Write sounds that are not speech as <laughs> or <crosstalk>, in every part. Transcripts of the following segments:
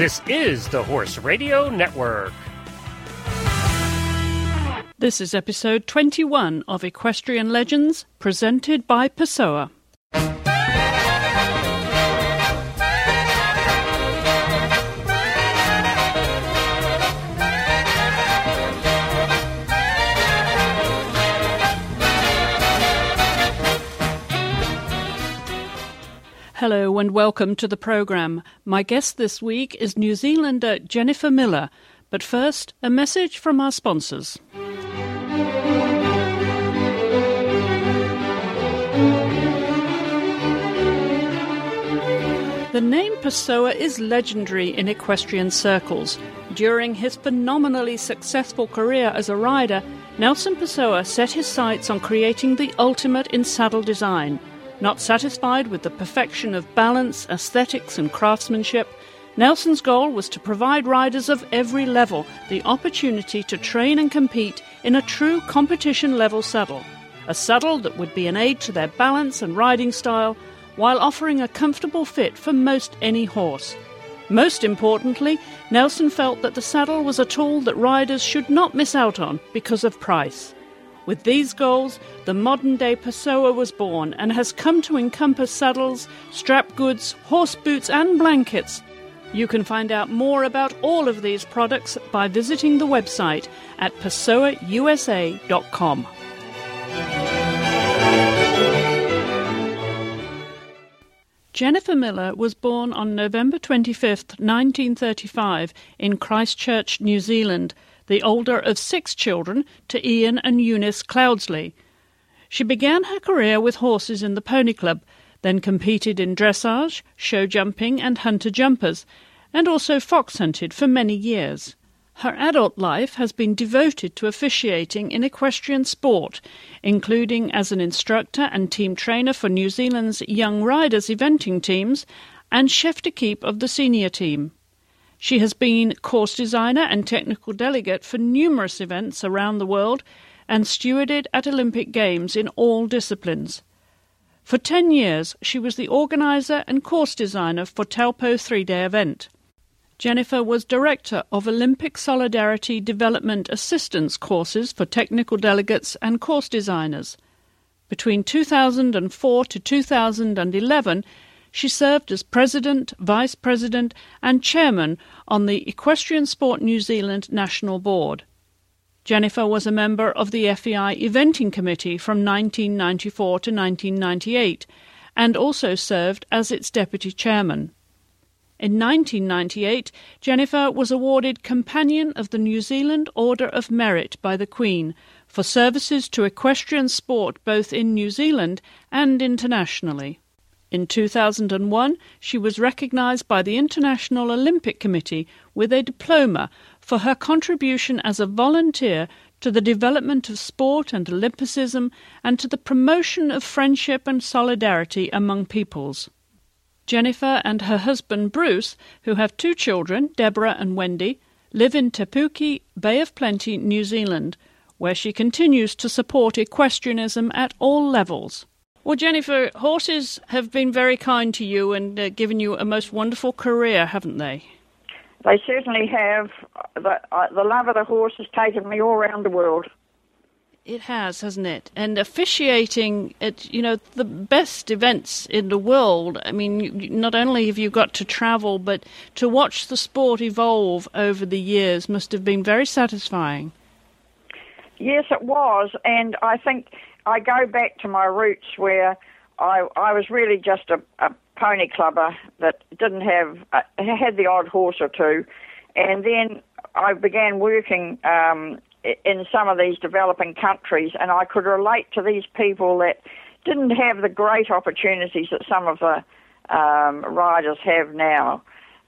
This is the Horse Radio Network. This is episode 21 of Equestrian Legends, presented by Pessoa. And welcome to the programme. My guest this week is New Zealander Jennifer Miller. But first, a message from our sponsors. The name Pessoa is legendary in equestrian circles. During his phenomenally successful career as a rider, Nelson Pessoa set his sights on creating the ultimate in saddle design – not satisfied with the perfection of balance, aesthetics, and craftsmanship, Nelson's goal was to provide riders of every level the opportunity to train and compete in a true competition level saddle. A saddle that would be an aid to their balance and riding style while offering a comfortable fit for most any horse. Most importantly, Nelson felt that the saddle was a tool that riders should not miss out on because of price. With these goals, the modern day Pessoa was born and has come to encompass saddles, strap goods, horse boots, and blankets. You can find out more about all of these products by visiting the website at pessoausa.com. Jennifer Miller was born on November 25, 1935, in Christchurch, New Zealand the older of six children, to Ian and Eunice Cloudsley. She began her career with horses in the Pony Club, then competed in dressage, show jumping, and hunter jumpers, and also fox hunted for many years. Her adult life has been devoted to officiating in equestrian sport, including as an instructor and team trainer for New Zealand's young riders eventing teams and chef d'equipe of the senior team. She has been course designer and technical delegate for numerous events around the world and stewarded at Olympic Games in all disciplines. For 10 years, she was the organizer and course designer for Taupo three day event. Jennifer was director of Olympic Solidarity Development Assistance courses for technical delegates and course designers. Between 2004 to 2011, she served as President, Vice President, and Chairman on the Equestrian Sport New Zealand National Board. Jennifer was a member of the FEI Eventing Committee from 1994 to 1998 and also served as its Deputy Chairman. In 1998, Jennifer was awarded Companion of the New Zealand Order of Merit by the Queen for services to equestrian sport both in New Zealand and internationally. In 2001, she was recognized by the International Olympic Committee with a diploma for her contribution as a volunteer to the development of sport and Olympicism and to the promotion of friendship and solidarity among peoples. Jennifer and her husband Bruce, who have two children, Deborah and Wendy, live in Te Puke, Bay of Plenty, New Zealand, where she continues to support equestrianism at all levels. Well, Jennifer, horses have been very kind to you and uh, given you a most wonderful career, haven't they? They certainly have. The, uh, the love of the horse has taken me all around the world. It has, hasn't it? And officiating at you know the best events in the world. I mean, not only have you got to travel, but to watch the sport evolve over the years must have been very satisfying. Yes, it was, and I think I go back to my roots where I I was really just a, a pony clubber that didn't have uh, had the odd horse or two, and then I began working um, in some of these developing countries, and I could relate to these people that didn't have the great opportunities that some of the um, riders have now.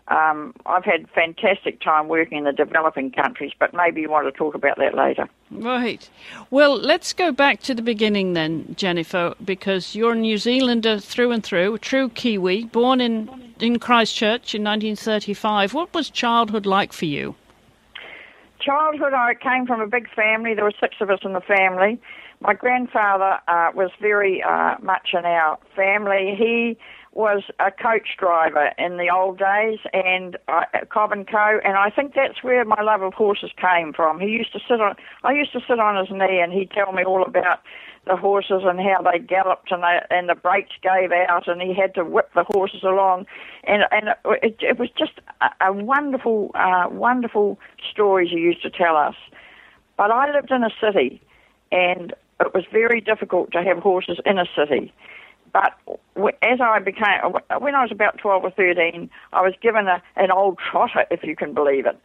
Um, I've had fantastic time working in the developing countries, but maybe you want to talk about that later. Right. Well, let's go back to the beginning then, Jennifer, because you're a New Zealander through and through, true Kiwi, born in, in Christchurch in 1935. What was childhood like for you? Childhood, I came from a big family. There were six of us in the family. my grandfather uh, was very uh, much in our family. He was a coach driver in the old days and uh, Cobb and Co. And I think that's where my love of horses came from. He used to sit on, I used to sit on his knee and he'd tell me all about the horses and how they galloped and they, and the brakes gave out and he had to whip the horses along and and it, it was just a, a wonderful uh, wonderful stories he used to tell us. But I lived in a city and it was very difficult to have horses in a city. But as I became, when I was about 12 or 13, I was given a, an old trotter, if you can believe it.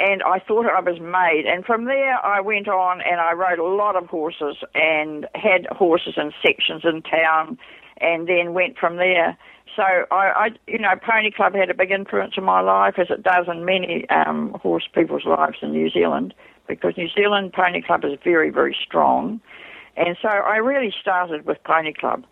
And I thought I was made. And from there, I went on and I rode a lot of horses and had horses in sections in town and then went from there. So I, I, you know, Pony Club had a big influence in my life, as it does in many um, horse people's lives in New Zealand, because New Zealand Pony Club is very, very strong. And so I really started with Pony Club.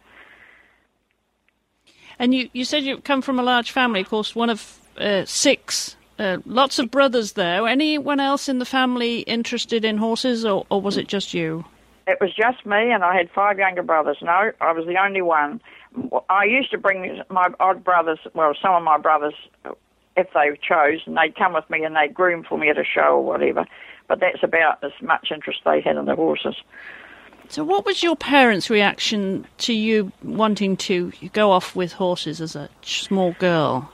And you, you said you come from a large family, of course, one of uh, six. Uh, lots of brothers there. Anyone else in the family interested in horses, or, or was it just you? It was just me, and I had five younger brothers. No, I was the only one. I used to bring my odd brothers, well, some of my brothers, if they chose, and they'd come with me and they'd groom for me at a show or whatever. But that's about as much interest they had in the horses. So, what was your parents' reaction to you wanting to go off with horses as a small girl?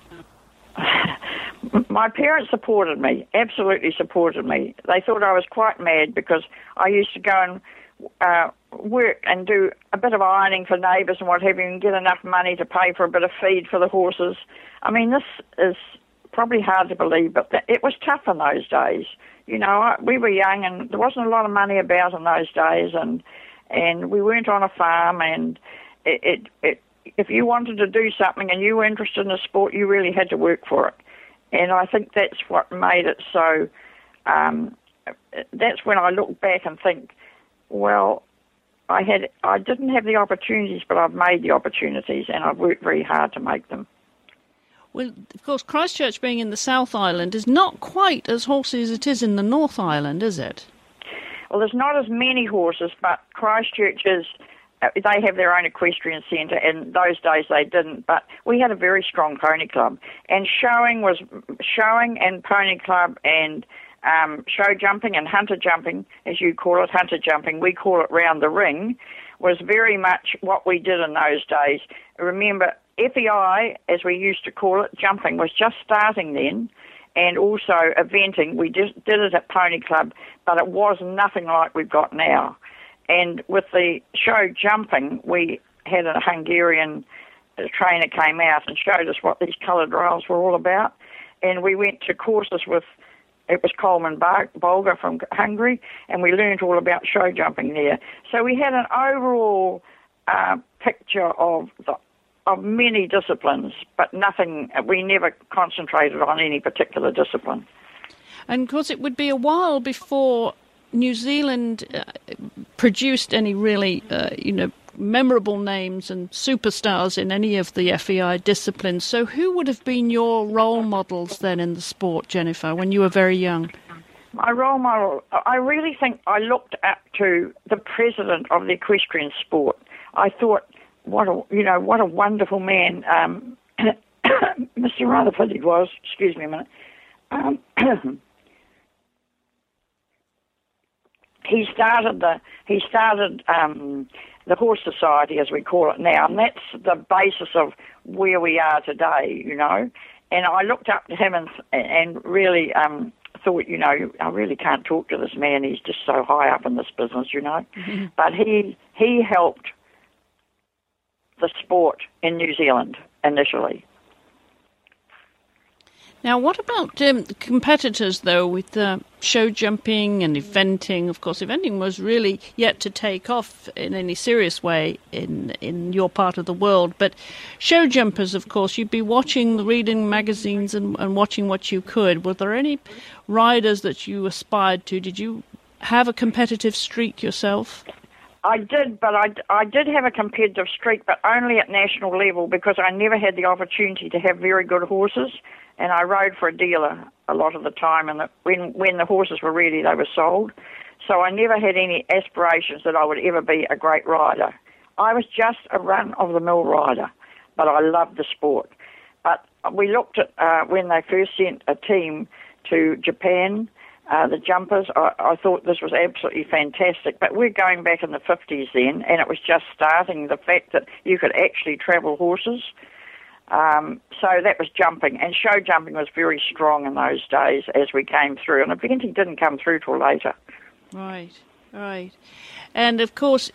<laughs> My parents supported me, absolutely supported me. They thought I was quite mad because I used to go and uh, work and do a bit of ironing for neighbours and what have you, and get enough money to pay for a bit of feed for the horses. I mean, this is probably hard to believe, but it was tough in those days. You know, we were young and there wasn't a lot of money about in those days, and and we weren't on a farm, and it, it, it if you wanted to do something and you were interested in a sport, you really had to work for it. And I think that's what made it so. Um, that's when I look back and think, well, I had I didn't have the opportunities, but I've made the opportunities, and I've worked very hard to make them. Well, of course, Christchurch being in the South Island is not quite as horsey as it is in the North Island, is it? Well, there's not as many horses, but Christchurch is. Uh, they have their own equestrian centre. and those days, they didn't, but we had a very strong pony club. And showing was showing and pony club and um, show jumping and hunter jumping, as you call it, hunter jumping. We call it round the ring. Was very much what we did in those days. Remember, FEI, as we used to call it, jumping was just starting then and also eventing. We just did it at Pony Club, but it was nothing like we've got now. And with the show jumping, we had a Hungarian trainer came out and showed us what these coloured rails were all about. And we went to courses with, it was Coleman Bolger from Hungary, and we learned all about show jumping there. So we had an overall uh, picture of the of many disciplines, but nothing, we never concentrated on any particular discipline. And of course, it would be a while before New Zealand uh, produced any really, uh, you know, memorable names and superstars in any of the FEI disciplines. So, who would have been your role models then in the sport, Jennifer, when you were very young? My role model, I really think I looked up to the president of the equestrian sport. I thought what a you know what a wonderful man um, <coughs> Mr. Rutherford he was. Excuse me a minute. Um, <coughs> he started the he started um, the horse society as we call it now, and that's the basis of where we are today. You know, and I looked up to him and and really. Um, thought, you know, I really can't talk to this man. He's just so high up in this business, you know. Mm-hmm. But he he helped the sport in New Zealand initially. Now, what about um, competitors, though, with uh, show jumping and eventing? Of course, eventing was really yet to take off in any serious way in in your part of the world. But show jumpers, of course, you'd be watching, reading magazines, and, and watching what you could. Were there any riders that you aspired to? Did you have a competitive streak yourself? I did, but I, I did have a competitive streak, but only at national level because I never had the opportunity to have very good horses, and I rode for a dealer a lot of the time. And the, when when the horses were ready, they were sold. So I never had any aspirations that I would ever be a great rider. I was just a run of the mill rider, but I loved the sport. But we looked at uh, when they first sent a team to Japan, uh, the jumpers. I, I thought this was absolutely fantastic. But we're going back in the 50s then, and it was just starting the fact that you could actually travel horses. Um, so that was jumping, and show jumping was very strong in those days as we came through, and eventing didn't come through till later. Right, right. And of course,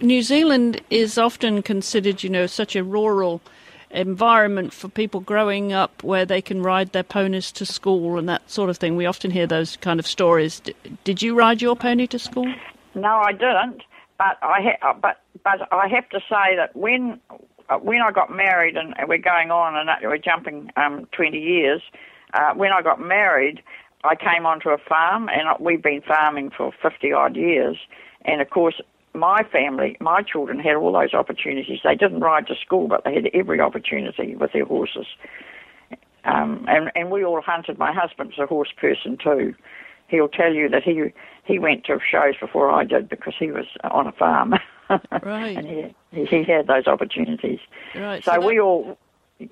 New Zealand is often considered, you know, such a rural environment for people growing up where they can ride their ponies to school and that sort of thing. We often hear those kind of stories. D- did you ride your pony to school? No, I didn't. But I ha- uh, but but I have to say that when uh, when I got married and we're going on and we're jumping um, 20 years, uh, when I got married, I came onto a farm and we've been farming for 50 odd years. And of course, my family, my children had all those opportunities. They didn't ride to school, but they had every opportunity with their horses. Um, and, and we all hunted. My husband's a horse person too. He'll tell you that he he went to shows before I did because he was on a farm. <laughs> right. and he, he, had those opportunities. Right. So, so that, we all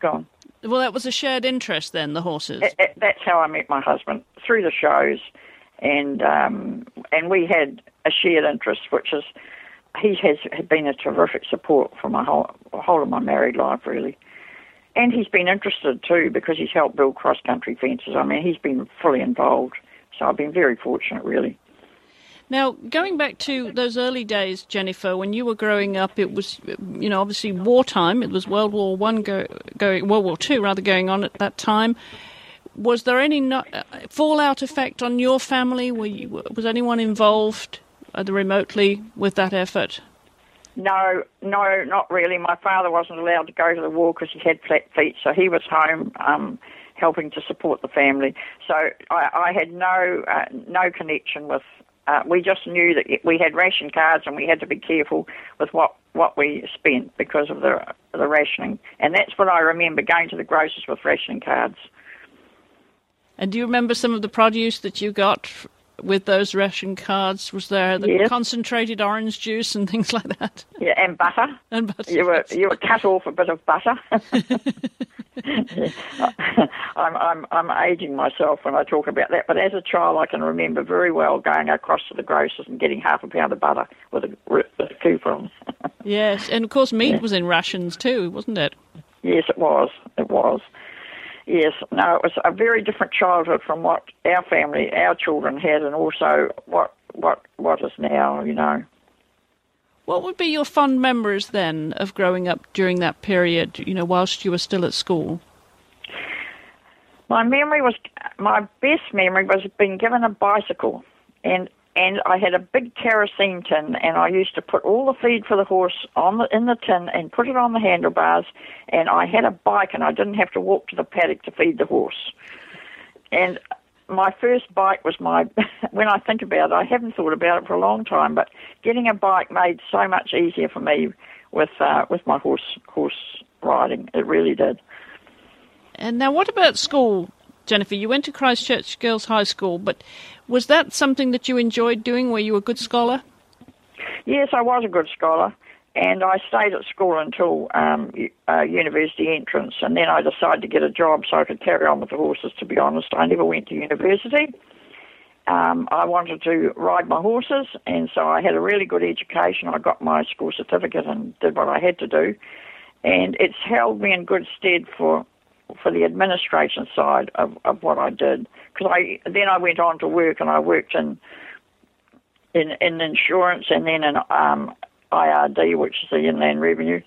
gone. Well, that was a shared interest then, the horses. It, it, that's how I met my husband through the shows, and um, and we had a shared interest, which is he has been a terrific support for my whole whole of my married life, really. And he's been interested too because he's helped build cross country fences. I mean, he's been fully involved. So I've been very fortunate, really. Now, going back to those early days, Jennifer, when you were growing up, it was, you know, obviously wartime. It was World War One go, going, World War Two rather going on at that time. Was there any uh, fallout effect on your family? Were you, was anyone involved uh, remotely with that effort? No, no, not really. My father wasn't allowed to go to the war because he had flat feet, so he was home um, helping to support the family. So I, I had no uh, no connection with. Uh, we just knew that we had ration cards and we had to be careful with what, what we spent because of the the rationing. And that's what I remember going to the grocers with rationing cards. And do you remember some of the produce that you got with those ration cards? Was there the yes. concentrated orange juice and <laughs> things like that? Yeah, and butter. And butter. You were you were cut off a bit of butter. <laughs> <laughs> I'm I'm I'm aging myself when I talk about that, but as a child, I can remember very well going across to the grocers and getting half a pound of butter with a, with a coupon. yes, and of course, meat yeah. was in rations too, wasn't it? Yes, it was. It was. Yes, no, it was a very different childhood from what our family, our children had, and also what what what is now. You know. What would be your fond memories then of growing up during that period? You know, whilst you were still at school. My memory was my best memory was being given a bicycle, and and I had a big kerosene tin, and I used to put all the feed for the horse on the in the tin and put it on the handlebars, and I had a bike, and I didn't have to walk to the paddock to feed the horse. And my first bike was my. <laughs> when I think about it, I haven't thought about it for a long time, but getting a bike made so much easier for me with uh, with my horse horse riding. It really did. And now, what about school? Jennifer, you went to Christchurch Girls High School, but was that something that you enjoyed doing? Were you a good scholar? Yes, I was a good scholar, and I stayed at school until um, uh, university entrance, and then I decided to get a job so I could carry on with the horses. To be honest, I never went to university. Um, I wanted to ride my horses, and so I had a really good education. I got my school certificate and did what I had to do, and it's held me in good stead for for the administration side of, of what I did. Because I then I went on to work and I worked in in, in insurance and then in um, IRD, which is the Inland Revenue.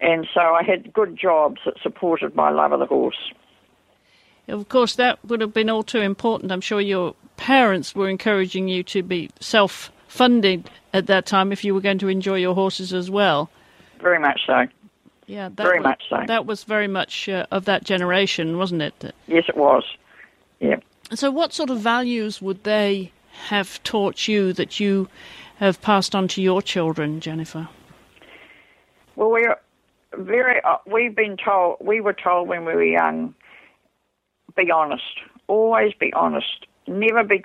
And so I had good jobs that supported my love of the horse. Of course, that would have been all too important. I'm sure your parents were encouraging you to be self funded at that time if you were going to enjoy your horses as well. Very much so. Yeah, very was, much so. That was very much uh, of that generation, wasn't it? Yes, it was. Yeah. So, what sort of values would they have taught you that you have passed on to your children, Jennifer? Well, we're very. Uh, we've been told. We were told when we were young. Be honest. Always be honest. Never be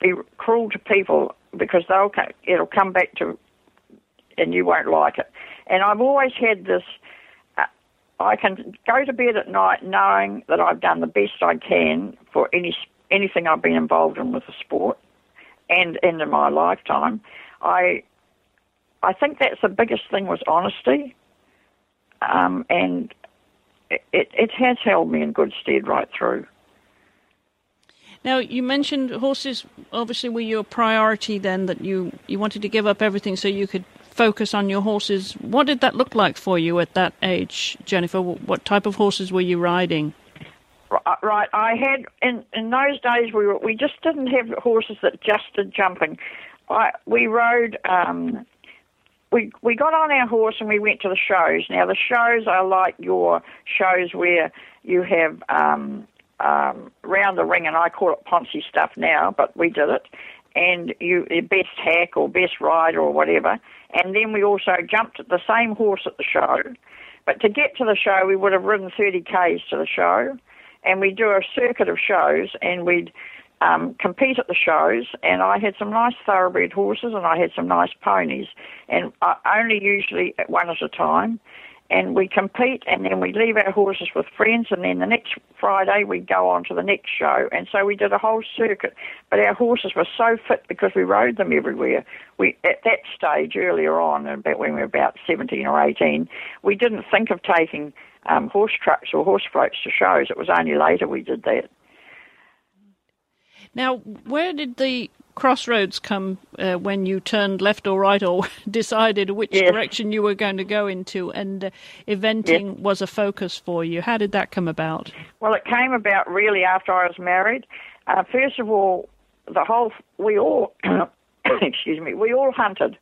be cruel to people because they'll it'll come back to, and you won't like it. And I've always had this. I can go to bed at night knowing that I've done the best I can for any anything I've been involved in with the sport, and, and in my lifetime. I I think that's the biggest thing was honesty, um, and it, it has held me in good stead right through. Now, you mentioned horses obviously were your priority then, that you, you wanted to give up everything so you could focus on your horses. What did that look like for you at that age, Jennifer? What type of horses were you riding? Right, I had in in those days we were, we just didn't have horses that just did jumping. I we rode um, we we got on our horse and we went to the shows. Now the shows are like your shows where you have um, um, round the ring, and I call it Ponzi stuff now, but we did it. And you the best hack or best rider or whatever. And then we also jumped at the same horse at the show. But to get to the show, we would have ridden 30 k's to the show, and we'd do a circuit of shows, and we'd um, compete at the shows, and I had some nice thoroughbred horses and I had some nice ponies, and I only usually one at a time. And we compete, and then we leave our horses with friends, and then the next Friday we go on to the next show. And so we did a whole circuit. But our horses were so fit because we rode them everywhere. We at that stage earlier on, about when we were about seventeen or eighteen, we didn't think of taking um, horse trucks or horse floats to shows. It was only later we did that. Now, where did the crossroads come uh, when you turned left or right or <laughs> decided which yes. direction you were going to go into and uh, eventing yes. was a focus for you? How did that come about? Well, it came about really after I was married. Uh, first of all, the whole, we all, <coughs> excuse me, we all hunted.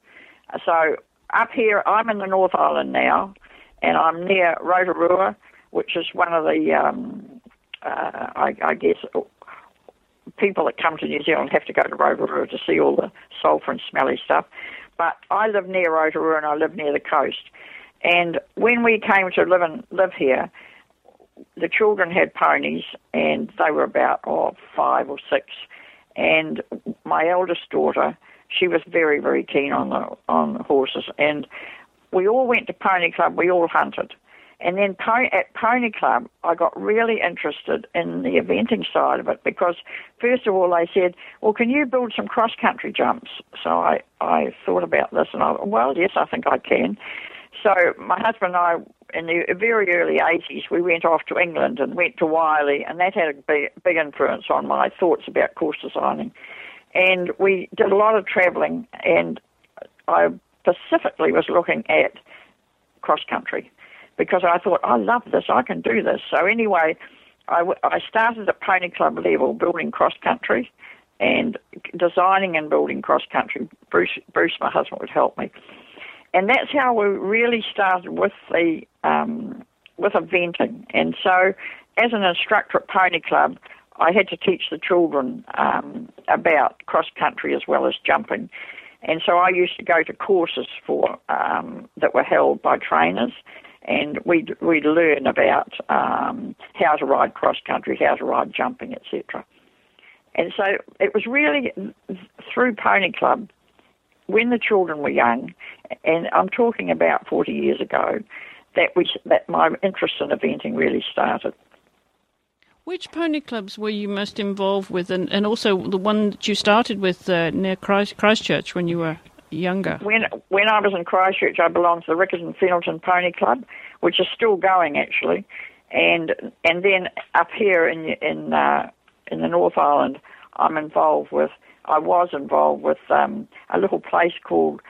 So up here, I'm in the North Island now, and I'm near Rotorua, which is one of the, um, uh, I, I guess, people that come to New Zealand have to go to Rotorua to see all the sulphur and smelly stuff. But I live near Rotorua and I live near the coast. And when we came to live and live here, the children had ponies and they were about oh, five or six. And my eldest daughter, she was very, very keen on the on horses. And we all went to pony club. We all hunted. And then at Pony Club, I got really interested in the eventing side of it because, first of all, they said, "Well, can you build some cross country jumps?" So I I thought about this, and I well, yes, I think I can. So my husband and I, in the very early '80s, we went off to England and went to Wylye, and that had a big, big influence on my thoughts about course designing. And we did a lot of travelling, and I specifically was looking at cross country because I thought, I love this, I can do this. So anyway, I, started at Pony Club level building cross country and designing and building cross country. Bruce, Bruce, my husband, would help me. And that's how we really started with the um, with eventing. And so, as an instructor at Pony Club, I had to teach the children um, about cross country as well as jumping. And so I used to go to courses for um, that were held by trainers, and we'd, we'd learn about um, how to ride cross country, how to ride jumping, etc. And so it was really through Pony Club when the children were young, and I'm talking about 40 years ago, that we that my interest in eventing really started. Which pony clubs were you most involved with, and, and also the one that you started with uh, near Christ, Christchurch when you were younger? When when I was in Christchurch, I belonged to the Rickers and Fenelon Pony Club, which is still going actually, and and then up here in in uh, in the North Island, I'm involved with. I was involved with um, a little place called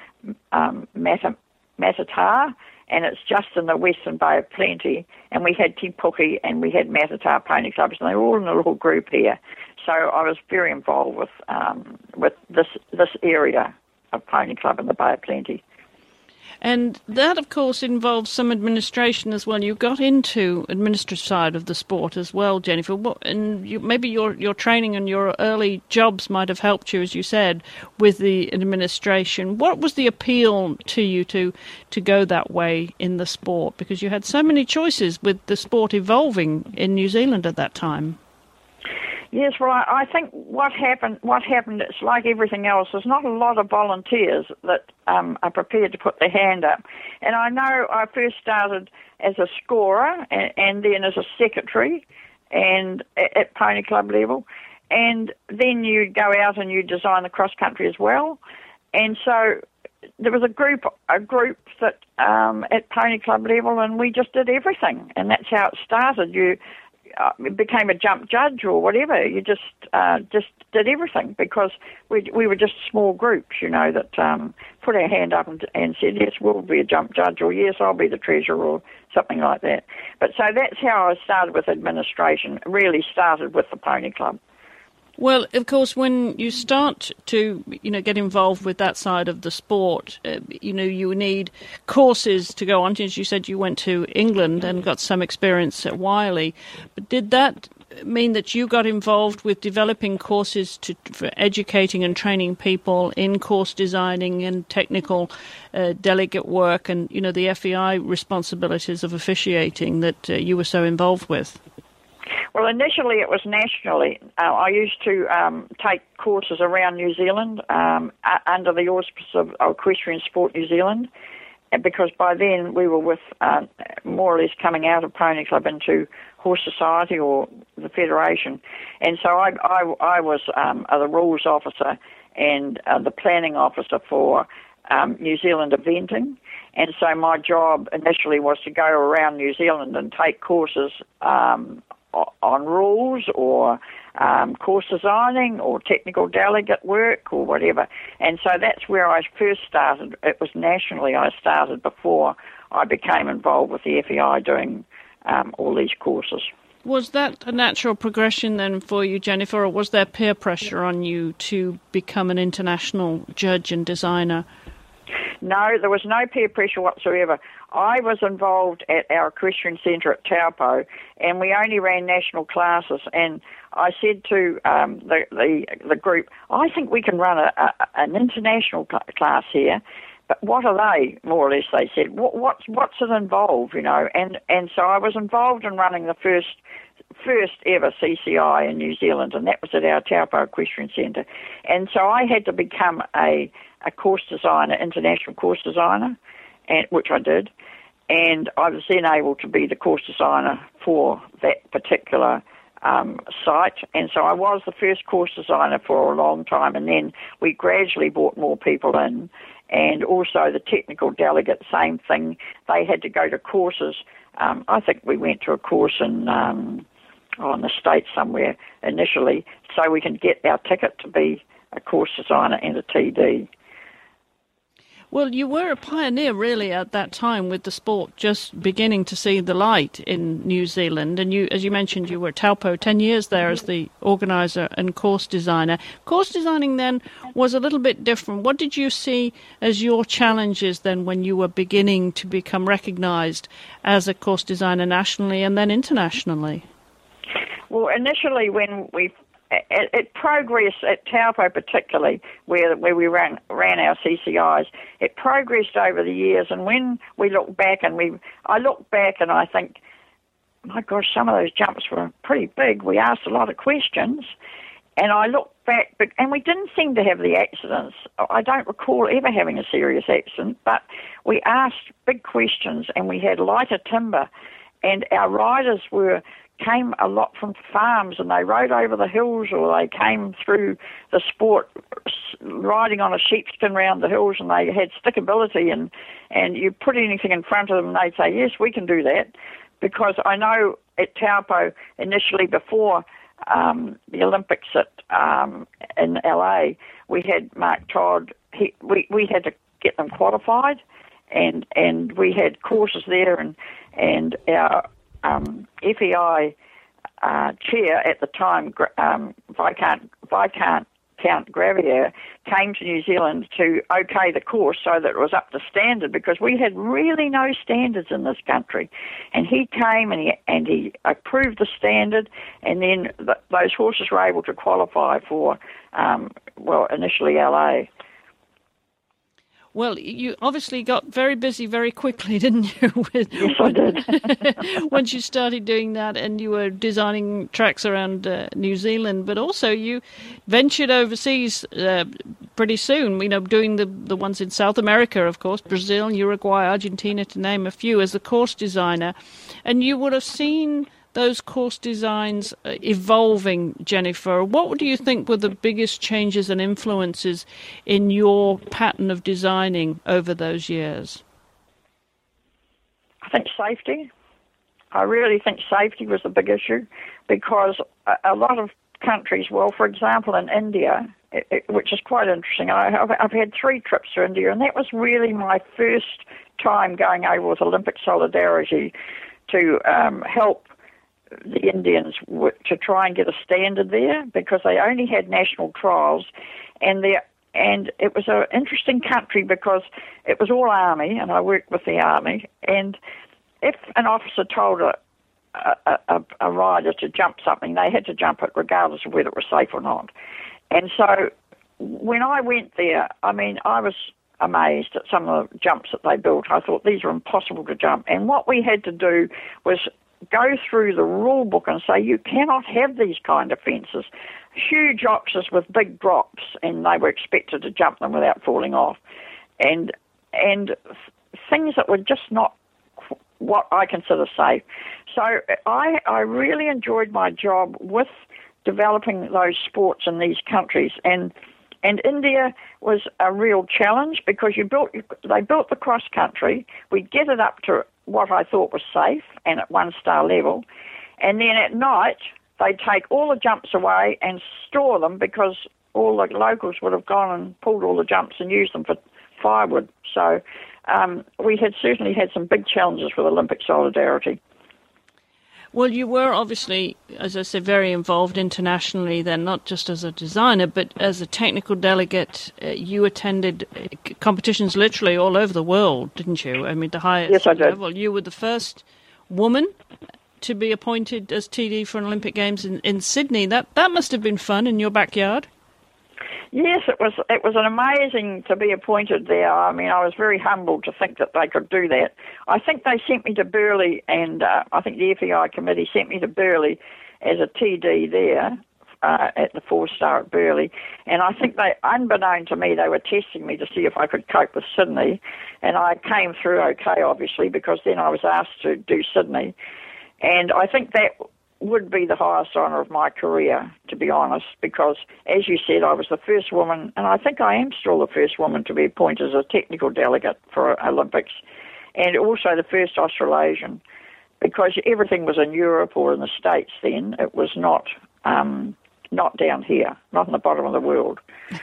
um, Mata, Matata, and it's just in the Western Bay of Plenty. And we had Te Puke and we had Matata Pony Clubs, and they were all in a little group here. So I was very involved with um, with this this area of Pony Club and the of Plenty. And that, of course, involves some administration as well. You got into administrative side of the sport as well, Jennifer. And you, maybe your your training and your early jobs might have helped you, as you said, with the administration. What was the appeal to you to to go that way in the sport? Because you had so many choices with the sport evolving in New Zealand at that time. Yes, well, I, think what happened, what happened, it's like everything else. There's not a lot of volunteers that um, are prepared to put their hand up. And I know I first started as a scorer and, and then as a secretary, and at, at Pony Club level, and then you go out and you design the cross country as well. And so there was a group, a group that um, at Pony Club level, and we just did everything, and that's how it started. You uh, became a jump judge or whatever. You just uh, just did everything because we we were just small groups, you know, that um, put our hand up and, and said yes, we'll be a jump judge, or yes, I'll be the treasurer, or something like that. But so that's how I started with administration. Really started with the Pony Club. Well, of course, when you start to you know get involved with that side of the sport, uh, you know you need courses to go on. As you said, you went to England and got some experience at Wylye. But did that mean that you got involved with developing courses to, for educating and training people in course designing and technical uh, delegate work, and you know the FEI responsibilities of officiating that uh, you were so involved with? Well, initially it was nationally. Uh, I used to um, take courses around New Zealand um, under the auspices of Equestrian Sport New Zealand, because by then we were with uh, more or less coming out of Pony Club into Horse Society or the Federation, and so I I, I was um, the rules officer and uh, the planning officer for um, New Zealand eventing. And so my job initially was to go around New Zealand and take courses um, on rules or um, course designing or technical delegate work or whatever. And so that's where I first started. It was nationally I started before I became involved with the FEI doing um, all these courses. Was that a natural progression then for you, Jennifer, or was there peer pressure on you to become an international judge and designer? No, there was no peer pressure whatsoever. I was involved at our equestrian centre at Taupo, and we only ran national classes. And I said to um, the, the the group, I think we can run a, a, an international cl- class here. But what are they? More or less, they said. What, what's what's it involve? You know, and and so I was involved in running the first first ever CCI in New Zealand, and that was at our Taupo Equestrian Centre. And so I had to become a a course designer, international course designer, and which I did and I was then able to be the course designer for that particular um, site. And so I was the first course designer for a long time, and then we gradually brought more people in. And also the technical delegate, same thing. They had to go to courses. Um, I think we went to a course in um, on the state somewhere initially, so we can get our ticket to be a course designer and a TD. Well, you were a pioneer really at that time with the sport just beginning to see the light in New Zealand. And you, as you mentioned, you were at Taupo 10 years there as the organizer and course designer. Course designing then was a little bit different. What did you see as your challenges then when you were beginning to become recognized as a course designer nationally and then internationally? Well, initially, when we it, it progressed at Taupo particularly, where where we ran ran our CCIs. It progressed over the years, and when we look back and we, I look back and I think, my gosh, some of those jumps were pretty big. We asked a lot of questions, and I look back, and we didn't seem to have the accidents. I don't recall ever having a serious accident, but we asked big questions, and we had lighter timber, and our riders were came a lot from farms and they rode over the hills or they came through the sport riding on a sheepskin around the hills and they had stickability and and you put anything in front of them and they'd say yes we can do that. Because I know at Taupo initially before um, the Olympics at um, in LA we had Mark Todd he, we we had to get them qualified and and we had courses there and and our um, FEI uh, chair at the time, um, Viscount, Viscount Count Gravier, came to New Zealand to okay the course so that it was up to standard because we had really no standards in this country. And he came and he, and he approved the standard, and then the, those horses were able to qualify for, um, well, initially LA. Well, you obviously got very busy very quickly, <laughs> didn't you? With, yes, I did. <laughs> once you started doing that, and you were designing tracks around uh, New Zealand, but also you ventured overseas uh, pretty soon. You know, doing the the ones in South America, of course, Brazil, Uruguay, Argentina, to name a few, as the course designer, and you would have seen those course designs uh, evolving, Jennifer, what do you think were the biggest changes and influences in your pattern of designing over those years? I think safety. I really think safety was the big issue because a, a lot of countries, well, for example, in India, it, it, which is quite interesting, I, have I've had three trips to India, and that was really my first time going over with Olympic Solidarity to um, help the Indians to try and get a standard there because they only had national trials, and they and it was an interesting country because it was all army, and I worked with the army. And if an officer told a a, a, a rider to jump something, they had to jump it regardless of whether it was safe or not. And so when I went there, I mean, I was amazed at some of the jumps that they built. I thought these are impossible to jump. And what we had to do was go through the rule book and say you cannot have these kind of fences. Huge oxes with big drops, and they were expected to jump them without falling off, and and things that were just not what I consider safe. So I I really enjoyed my job with developing those sports in these countries and. And India was a real challenge because you built they built the cross country. We get it up to what I thought was safe and at one star level. And then at night, they'd take all the jumps away and store them because all the locals would have gone and pulled all the jumps and used them for firewood. So um, we had certainly had some big challenges with Olympic solidarity. Well, you were obviously, as I said, very involved internationally then, not just as a designer, but as a technical delegate. Uh, you attended uh, competitions literally all over the world, didn't you? I mean, the highest yes, I did. level. You were the first woman to be appointed as TD for an Olympic Games in, in Sydney. That, that must have been fun in your backyard. Yes, it was. It was an amazing to be appointed there. I mean, I was very humbled to think that they could do that. I think they sent me to Burghley, and uh, I think the FEI committee sent me to Burghley as a TD there uh, at the four star at Burghley. And I think they, unbeknown to me, they were testing me to see if I could cope with Sydney. And I came through okay, obviously, because then I was asked to do Sydney. And I think that would be the highest honour of my career, to be honest, because as you said, I was the first woman, and I think I am still the first woman to be appointed as a technical delegate for Olympics, and also the first Australasian, because everything was in Europe or in the States then. It was not um, not down here, not in the bottom of the world. <laughs>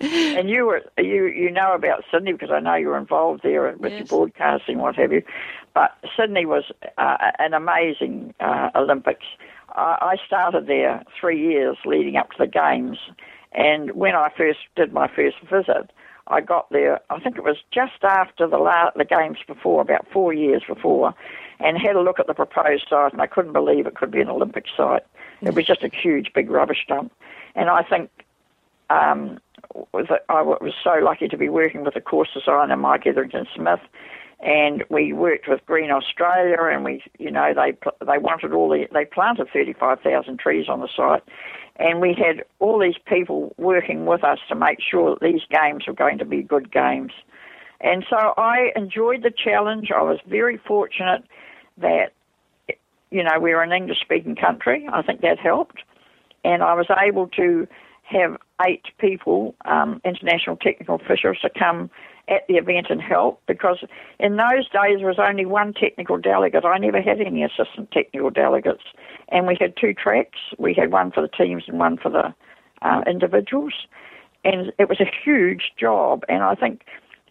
and you were you you know about Sydney because I know you were involved there with yes. your broadcasting, what have you. But Sydney was uh, an amazing uh, Olympics. I started there three years leading up to the games, and when I first did my first visit, I got there. I think it was just after the la- the games before, about four years before, and had a look at the proposed site, and I couldn't believe it could be an Olympic site. It was just a huge, big rubbish dump, and I think um, I was so lucky to be working with the course designer Mike Etherington Smith, and we worked with Green Australia, and we, you know, they they wanted all the they planted thirty five thousand trees on the site, and we had all these people working with us to make sure that these games were going to be good games, and so I enjoyed the challenge. I was very fortunate that, you know, we were an English speaking country. I think that helped, and I was able to have eight people, um, international technical officials, to come at the event and help because in those days there was only one technical delegate. I never had any assistant technical delegates, and we had two tracks. We had one for the teams and one for the uh, individuals, and it was a huge job. And I think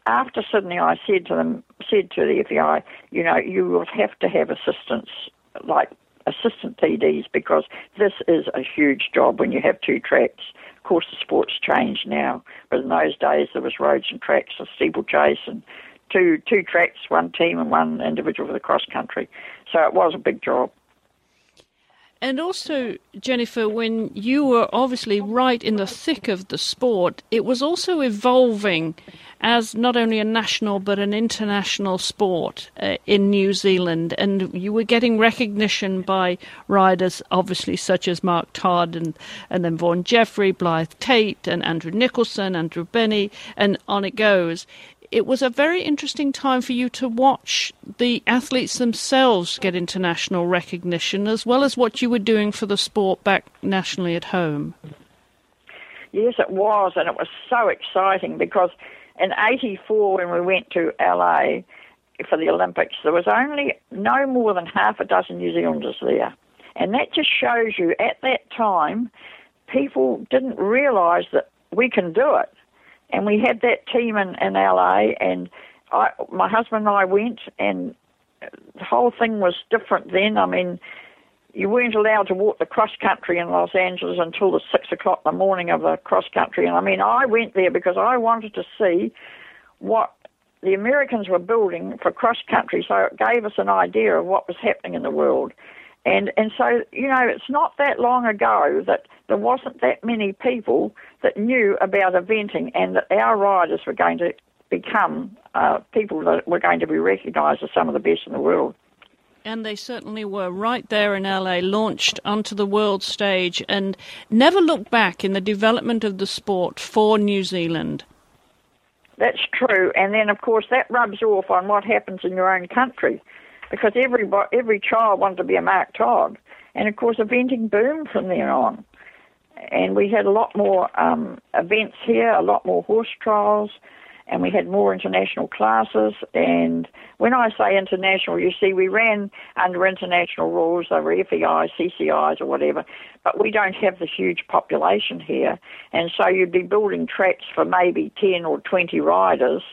after Sydney, I said to them, said to the FEI, you know, you will have to have assistants like assistant TDs because this is a huge job when you have two tracks Of course, the sport's changed now, but in those days there was roads and tracks, a steeplechase, and two two tracks, one team and one individual for the cross country. So it was a big job. And also, Jennifer, when you were obviously right in the thick of the sport, it was also evolving as not only a national but an international sport uh, in New Zealand. And you were getting recognition by riders, obviously, such as Mark Todd and, and then Vaughn Jefferis, Blyth Tait, and Andrew Nicholson, Andrew Bennie, and on it goes it was a very interesting time for you to watch the athletes themselves get international recognition as well as what you were doing for the sport back nationally at home. Yes, it was, and it was so exciting because in 84 when we went to LA for the Olympics, there was only no more than half a dozen New Zealanders there. And that just shows you at that time, people didn't realise that we can do it and we had that team in, in LA, and I, my husband and I went, and the whole thing was different then. I mean, you weren't allowed to walk the cross country in Los Angeles until the six o'clock in the morning of the cross country, and I mean, I went there because I wanted to see what the Americans were building for cross country, so it gave us an idea of what was happening in the world. And and so you know, it's not that long ago that there wasn't that many people that knew about eventing, and that our riders were going to become uh, people that were going to be recognised as some of the best in the world. And they certainly were right there in LA, launched onto the world stage, and never looked back in the development of the sport for New Zealand. That's true, and then of course that rubs off on what happens in your own country because every every child wanted to be a Mark Todd, and of course eventing boomed from there on, and we had a lot more um, events here, a lot more horse trials, and we had more international classes. And when I say international, you see, we ran under international rules, they were FEIs, CCIs, or whatever, but we don't have the huge population here, and so you'd be building tracks for maybe ten or twenty riders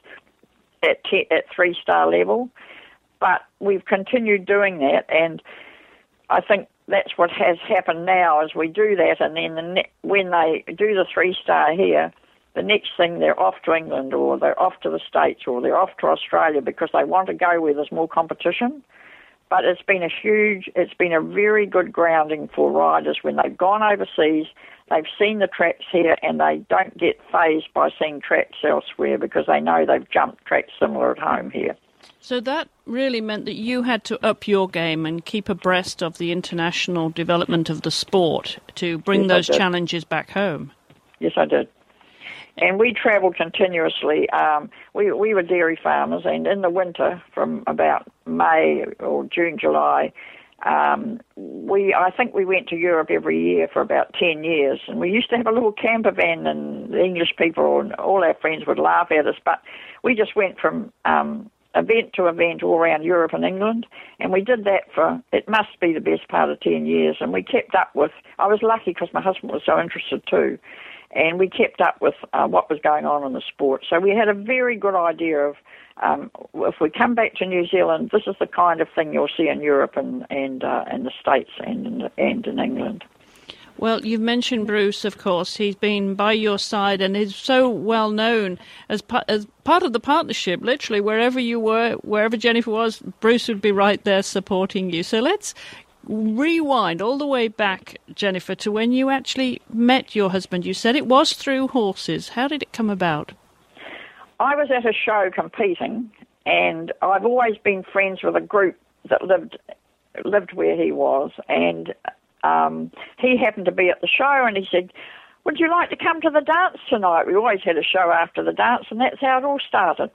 at at three star level but we've continued doing that, and I think that's what has happened now as we do that, and then the ne- when they do the three star here, the next thing they're off to England or they're off to the States or they're off to Australia because they want to go where there's more competition. But it's been a huge, it's been a very good grounding for riders when they've gone overseas, they've seen the tracks here and they don't get phased by seeing tracks elsewhere because they know they've jumped tracks similar at home here. So that really meant that you had to up your game and keep abreast of the international development of the sport to bring yes, those challenges back home. Yes, I did. And we travelled continuously. Um, we we were dairy farmers, and in the winter, from about May or June, July, um, we I think we went to Europe every year for about ten years, and we used to have a little camper van, and the English people and all our friends would laugh at us, but we just went from um, event to event all around Europe and England, and we did that for it must be the best part of ten years, and we kept up with. I was lucky because my husband was so interested too, and we kept up with uh, what was going on in the sport. So we had a very good idea of um, if we come back to New Zealand, this is the kind of thing you'll see in Europe and and uh, in the States and and in England. Well, you've mentioned Bruce, of course. He's been by your side and is so well known as, as part of the partnership. Literally, wherever you were, wherever Jennifer was, Bruce would be right there supporting you. So let's rewind all the way back, Jennifer, to when you actually met your husband. You said it was through horses. How did it come about? I was at a show competing, and I've always been friends with a group that lived lived where he was, and um, he happened to be at the show and he said, Would you like to come to the dance tonight? We always had a show after the dance, and that's how it all started.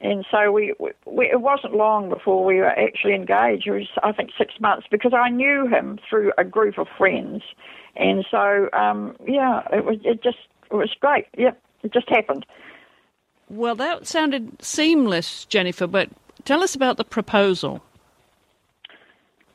And so we, we, it wasn't long before we were actually engaged. It was, I think, six months because I knew him through a group of friends, and so um, yeah, it was it just it was great. Yeah, it just happened. Well, that sounded seamless, Jennifer. But tell us about the proposal.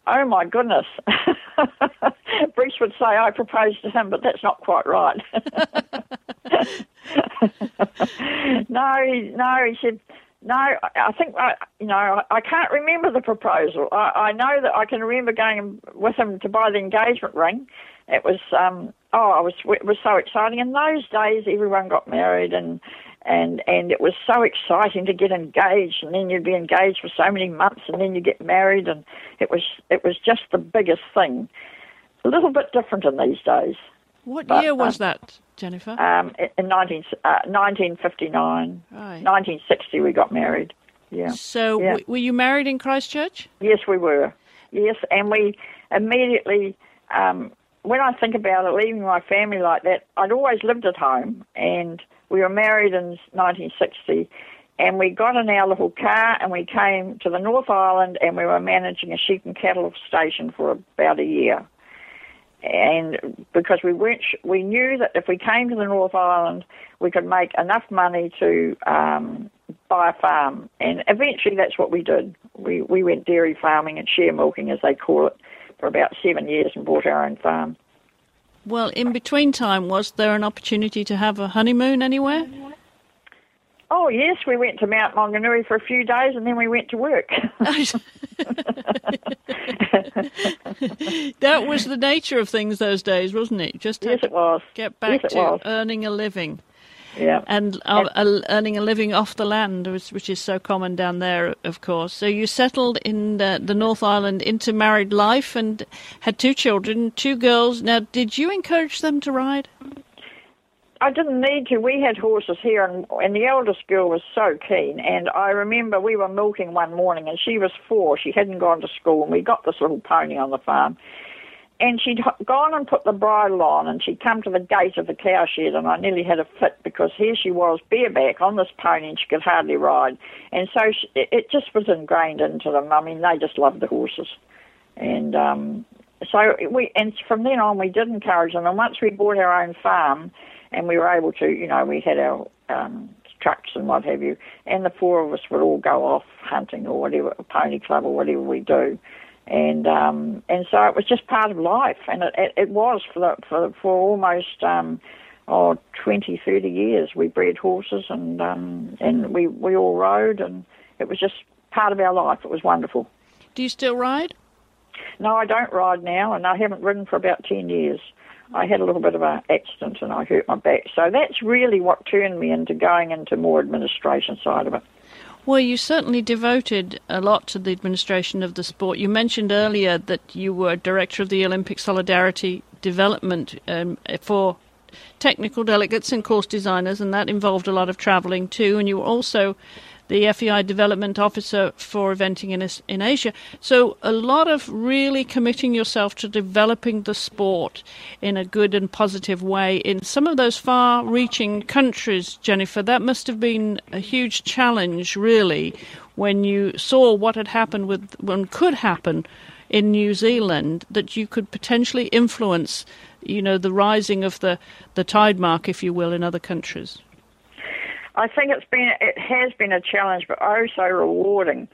Oh my goodness. <laughs> <laughs> Bruce would say I proposed to him, but that's not quite right. <laughs> no, he, no, he said, no, I think, I, you know, I can't remember the proposal. I, I know that I can remember going with him to buy the engagement ring. It was, um, oh, I was, it was so exciting. In those days, everyone got married and and and it was so exciting to get engaged and then you'd be engaged for so many months and then you get married and it was it was just the biggest thing a little bit different in these days. What But, year was um, that, Jennifer? Um, in in 19, uh, 1959, right. 1960 we got married. Yeah. So, yeah. w- were you married in Christchurch? Yes, we were. Yes, and we immediately, um, when I think about it, leaving my family like that, I'd always lived at home, and we were married in 1960, and we got in our little car and we came to the North Island, and we were managing a sheep and cattle station for about a year. And because we weren't, we knew that if we came to the North Island, we could make enough money to um, buy a farm. And eventually, that's what we did. We we went dairy farming and share milking, as they call it, for about seven years, and bought our own farm. Well, in between time, was there an opportunity to have a honeymoon anywhere? Oh yes, we went to Mount Maunganui for a few days, and then we went to work. <laughs> that was the nature of things those days, wasn't it? Just yes, it was. to get back yes, to was. earning a living. Yeah. and uh, uh, earning a living off the land, which, which is so common down there, of course. So you settled in the, the North Island into married life and had two children, two girls. Now, did you encourage them to ride? I didn't need to. We had horses here, and, and the eldest girl was so keen. And I remember we were milking one morning, and she was four. She hadn't gone to school, and we got this little pony on the farm. And she'd gone and put the bridle on, and she'd come to the gate of the cowshed, and I nearly had a fit because here she was bareback on this pony, and she could hardly ride. And so she, it, it just was ingrained into them. I mean, they just loved the horses, and um, so we. And from then on, we did encourage them. And once we bought our own farm, and we were able to, you know, we had our um, trucks and what have you, and the four of us would all go off hunting or whatever, pony club or whatever we do, and um, and so it was just part of life, and it, it, it was for the, for for almost um, oh 20, 30 years. We bred horses and um, and we we all rode, and it was just part of our life. It was wonderful. Do you still ride? No, I don't ride now, and I haven't ridden for about 10 years. I had a little bit of an accident and I hurt my back. So that's really what turned me into going into more administration side of it. Well, you certainly devoted a lot to the administration of the sport. You mentioned earlier that you were director of the Olympic Solidarity Development um, for technical delegates and course designers, and that involved a lot of travelling too. And you were also the FEI Development Officer for eventing in, in Asia. So, a lot of really committing yourself to developing the sport in a good and positive way in some of those far reaching countries, Jennifer. That must have been a huge challenge, really, when you saw what had happened with, what could happen in New Zealand, that you could potentially influence, you know, the rising of the, the tide mark, if you will, in other countries. I think it's been it has been a challenge, but oh so rewarding.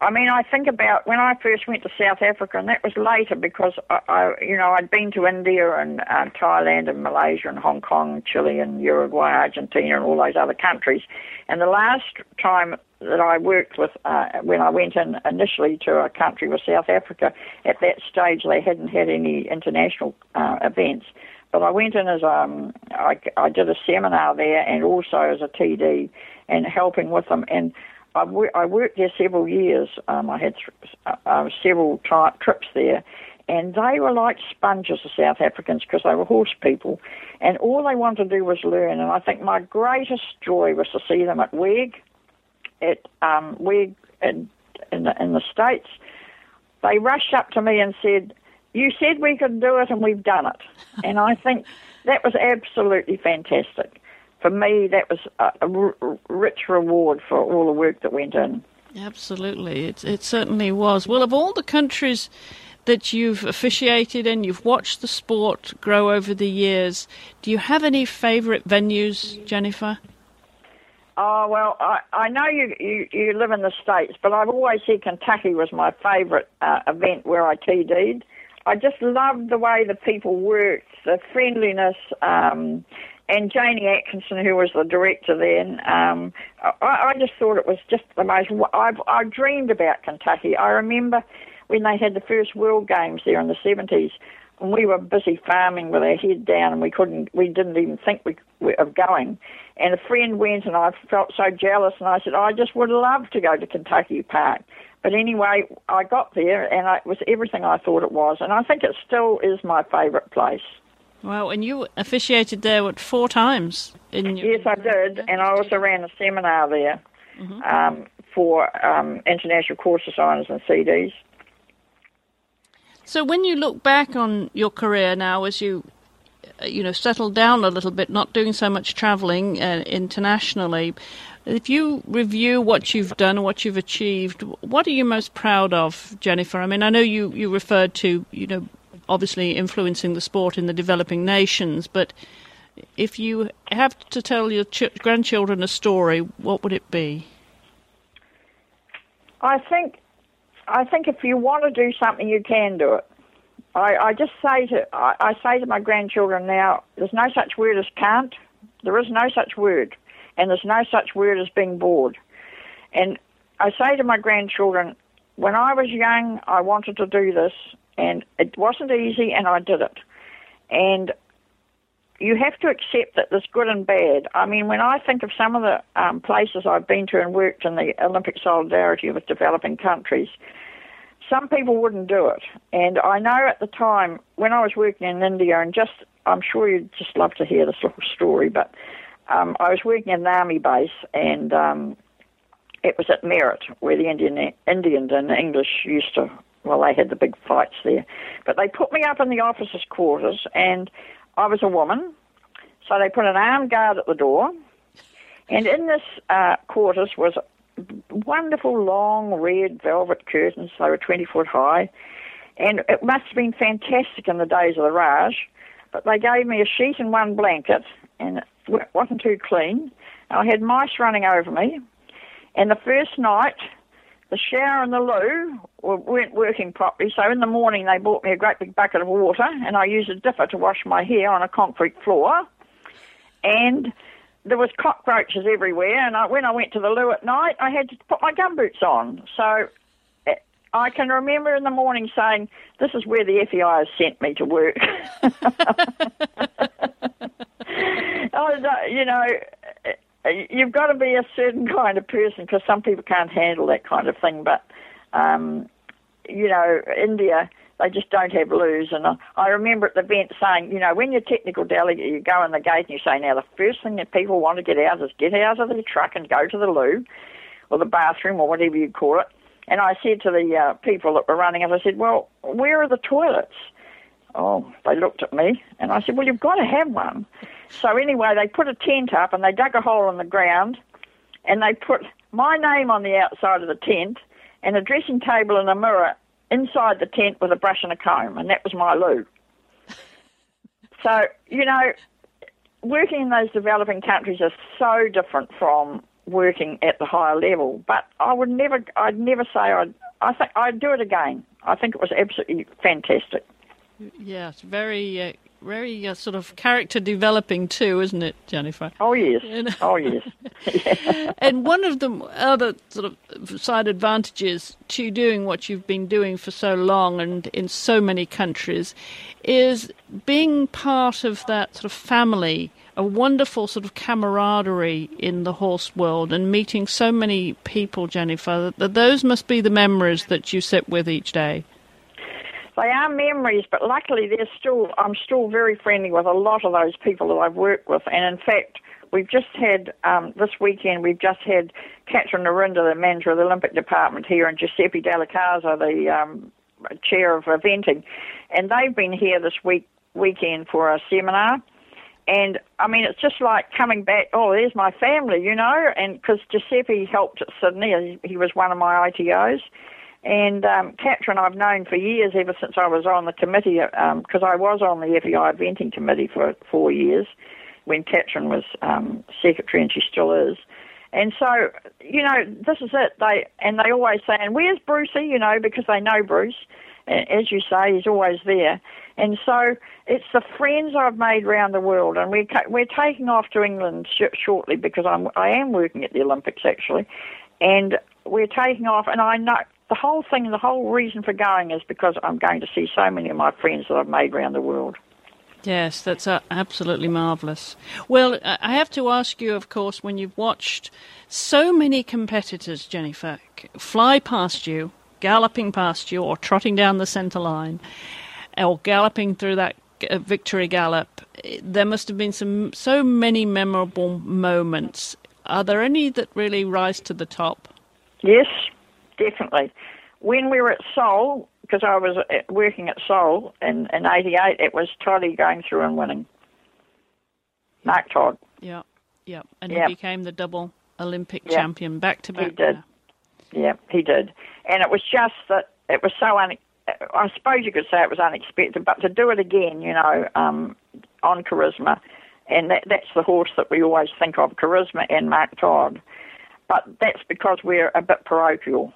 I mean, I think about when I first went to South Africa, and that was later because I, I you know, I'd been to India and uh, Thailand and Malaysia and Hong Kong, Chile and Uruguay, Argentina, and all those other countries. And the last time that I worked with, uh, when I went in initially to a country was South Africa. At that stage, they hadn't had any international uh, events. But I went in as um, I, I did a seminar there, and also as a TD, and helping with them. And I, I worked there several years. Um, I had th- uh, several tri- trips there, and they were like sponges, the South Africans, because they were horse people, and all they wanted to do was learn. And I think my greatest joy was to see them at WEG, at um, WEG in, in, the, in the States. They rushed up to me and said, you said we could do it and we've done it. <laughs> And I think that was absolutely fantastic. For me, that was a, rich reward for all the work that went in. Absolutely, it, it certainly was. Well, of all the countries that you've officiated in, you've watched the sport grow over the years, do you have any favourite venues, Jennifer? Oh well, I, I know you, you you live in the states, but I've always said Kentucky was my favourite uh, event where I TD'd. I just loved the way the people worked, the friendliness, um, and Janie Atkinson, who was the director then. Um, I, I just thought it was just the most. I've I dreamed about Kentucky. I remember when they had the first World Games there in the seventies. We were busy farming with our head down, and we couldn't, we didn't even think we, we, of going. And a friend went, and I felt so jealous, and I said, I just would love to go to Kentucky Park. But anyway, I got there, and I, it was everything I thought it was, and I think it still is my favourite place. Wow, and you officiated there what four times? In your, yes, I did, and I also ran a seminar there mm-hmm. um, for um, international course designers and CDs. So, when you look back on your career now, as you uh, you know settled down a little bit, not doing so much travelling uh, internationally, if you review what you've done, what you've achieved, what are you most proud of, Jennifer? I mean, I know you you referred to you know obviously influencing the sport in the developing nations, but if you have to tell your ch- grandchildren a story, what would it be? I think, I think if you want to do something, you can do it. I, I just say to I, I say to my grandchildren now, there's no such word as can't. There is no such word, and there's no such word as being bored. And I say to my grandchildren, when I was young, I wanted to do this, and it wasn't easy, and I did it. And you have to accept that there's good and bad. I mean, when I think of some of the um, places I've been to and worked in the Olympic solidarity with developing countries, some people wouldn't do it. And I know at the time when I was working in India, and just I'm sure you'd just love to hear this little story, but um, I was working in an army base, and um, it was at Meerut where the Indian Indians and English used to. Well, they had the big fights there, but they put me up in the officers' quarters, and I was a woman, so they put an armed guard at the door, and in this uh, quarters was wonderful long red velvet curtains. They were 20 foot high, and it must have been fantastic in the days of the Raj. But they gave me a sheet and one blanket, and it wasn't too clean. I had mice running over me, and the first night the shower and the loo weren't working properly, so in the morning they bought me a great big bucket of water, and I used a dipper to wash my hair on a concrete floor. And there was cockroaches everywhere, and I, when I went to the loo at night, I had to put my gumboots on. So eh, I can remember in the morning saying, "This is where the FEI has sent me to work." <laughs> I, you know, you've got to be a certain kind of person because some people can't handle that kind of thing. But um, you know, India they just don't have loos. And I, I remember at the event saying, you know, when you're technical delegate, you go in the gate and you say, now the first thing that people want to get out is get out of the truck and go to the loo or the bathroom or whatever you call it. And I said to the uh, people that were running it, I said, well, where are the toilets? Oh, they looked at me and I said, well, you've got to have one. So anyway, they put a tent up and they dug a hole in the ground and they put my name on the outside of the tent and a dressing table and a mirror inside the tent with a brush and a comb, and that was my loo. <laughs> so, you know, working in those developing countries is so different from working at the higher level. But I would never, I'd never say I'd, I think I'd do it again. I think it was absolutely fantastic. Yes, very uh, very uh, sort of character developing too, isn't it, Jennifer? Oh yes, oh yes. <laughs> <laughs> and one of the other sort of side advantages to doing what you've been doing for so long and in so many countries is being part of that sort of family, a wonderful sort of camaraderie in the horse world, and meeting so many people, Jennifer. That those must be the memories that you sit with each day. They are memories, but luckily they're still. I'm still very friendly with a lot of those people that I've worked with, and in fact, we've just had um, this weekend. We've just had Catherine Norinder, the manager of the Olympic department here, and Giuseppe Della Chiesa, the um, chair of eventing, and they've been here this week weekend for a seminar. And I mean, it's just like coming back. Oh, there's my family, you know. And because Giuseppe helped at Sydney, he was one of my ITOs. And um, Catherine, I've known for years, ever since I was on the committee, because um, I was on the FEI eventing committee for four years when Catherine was um, secretary, and she still is. And so, you know, this is it. They and they always say, "And where's Brucey?" You know, because they know Bruce. As you say, he's always there. And so it's the friends I've made around the world, and we're we're taking off to England sh- shortly because I'm I am working at the Olympics actually, and we're taking off. And I know the whole thing, the whole reason for going is because I'm going to see so many of my friends that I've made around the world. Yes, that's uh, absolutely marvellous. Well, I have to ask you, of course, when you've watched so many competitors, Jennifer, fly past you, galloping past you, or trotting down the centre line, or galloping through that uh, victory gallop, there must have been some so many memorable moments. Are there any that really rise to the top? Yes, definitely. When we were at Seoul, because I was uh, working at Seoul in, in 88, it was Toddy going through and winning. Mark Todd. Yeah, yeah. And yep. he became the double Olympic yep. champion back to back. He did. Yeah, he did. And it was just that it was so un- I suppose you could say it was unexpected, but to do it again, you know, um, on Charisma, and that, that's the horse that we always think of, Charisma and Mark Todd. But that's because we're a bit parochial.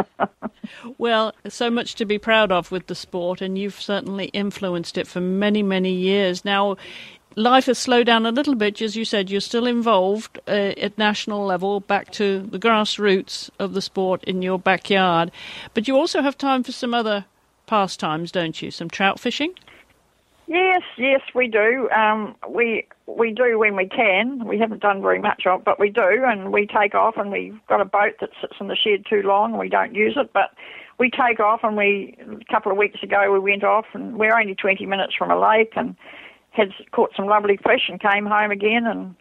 <laughs> well, so much to be proud of with the sport, and you've certainly influenced it for many, many years. Now, life has slowed down a little bit. As you said, you're still involved uh, at national level, back to the grassroots of the sport in your backyard. But you also have time for some other pastimes, don't you? Some trout fishing? Yes, yes, we do. Um, we we do when we can. We haven't done very much of, it, but we do, and we take off, and we've got a boat that sits in the shed too long, and we don't use it, but we take off, and we a couple of weeks ago we went off, and we're only 20 minutes from a lake, and had caught some lovely fish and came home again. And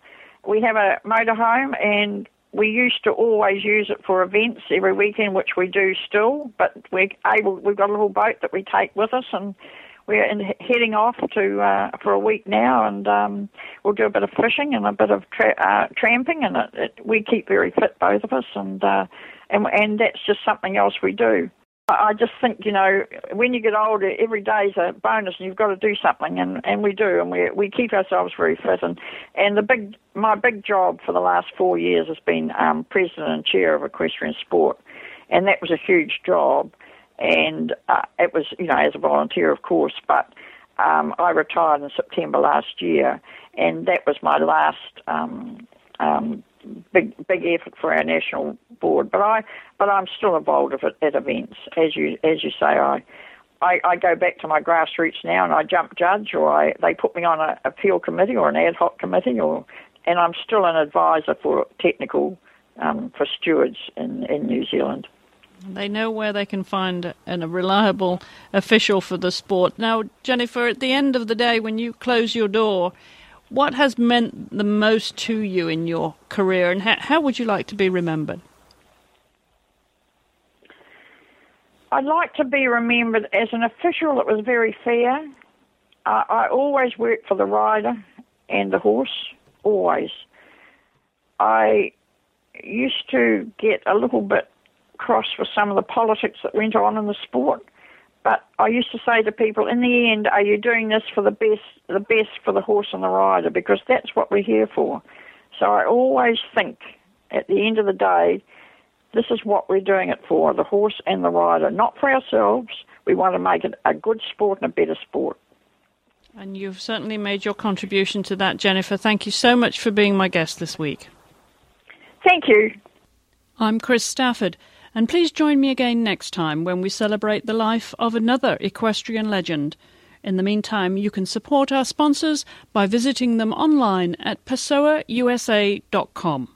we have a motorhome, and we used to always use it for events every weekend, which we do still. But we're able. We've got a little boat that we take with us, and we're in, heading off to uh, for a week now, and um, we'll do a bit of fishing and a bit of tra- uh, tramping, and it, it, we keep very fit, both of us, and uh, and and that's just something else we do. I just think, you know, when you get older, every day's a bonus, and you've got to do something, and, and we do, and we we keep ourselves very fit. And and the big my big job for the last four years has been um, president and chair of equestrian sport, and that was a huge job, and uh, it was you know as a volunteer, of course, but um, I retired in September last year, and that was my last um, um, big big effort for our national board. But I but I'm still involved at, at events, as you as you say. I, I I go back to my grassroots now, and I jump judge, or I they put me on a appeal committee or an ad hoc committee, or and I'm still an advisor for technical um, for stewards in in New Zealand. They know where they can find a reliable official for the sport. Now, Jennifer, at the end of the day, when you close your door, what has meant the most to you in your career, and how, how would you like to be remembered? I'd like to be remembered as an official that was very fair. Uh, I always worked for the rider and the horse, always. I used to get a little bit cross with some of the politics that went on in the sport. But I used to say to people, in the end, are you doing this for the best, the best for the horse and the rider? Because that's what we're here for. So I always think, at the end of the day, this is what we're doing it for, the horse and the rider, not for ourselves. We want to make it a good sport and a better sport. And you've certainly made your contribution to that, Jennifer. Thank you so much for being my guest this week. Thank you. I'm Chris Stafford. And please join me again next time when we celebrate the life of another equestrian legend. In the meantime, you can support our sponsors by visiting them online at pessoausa.com.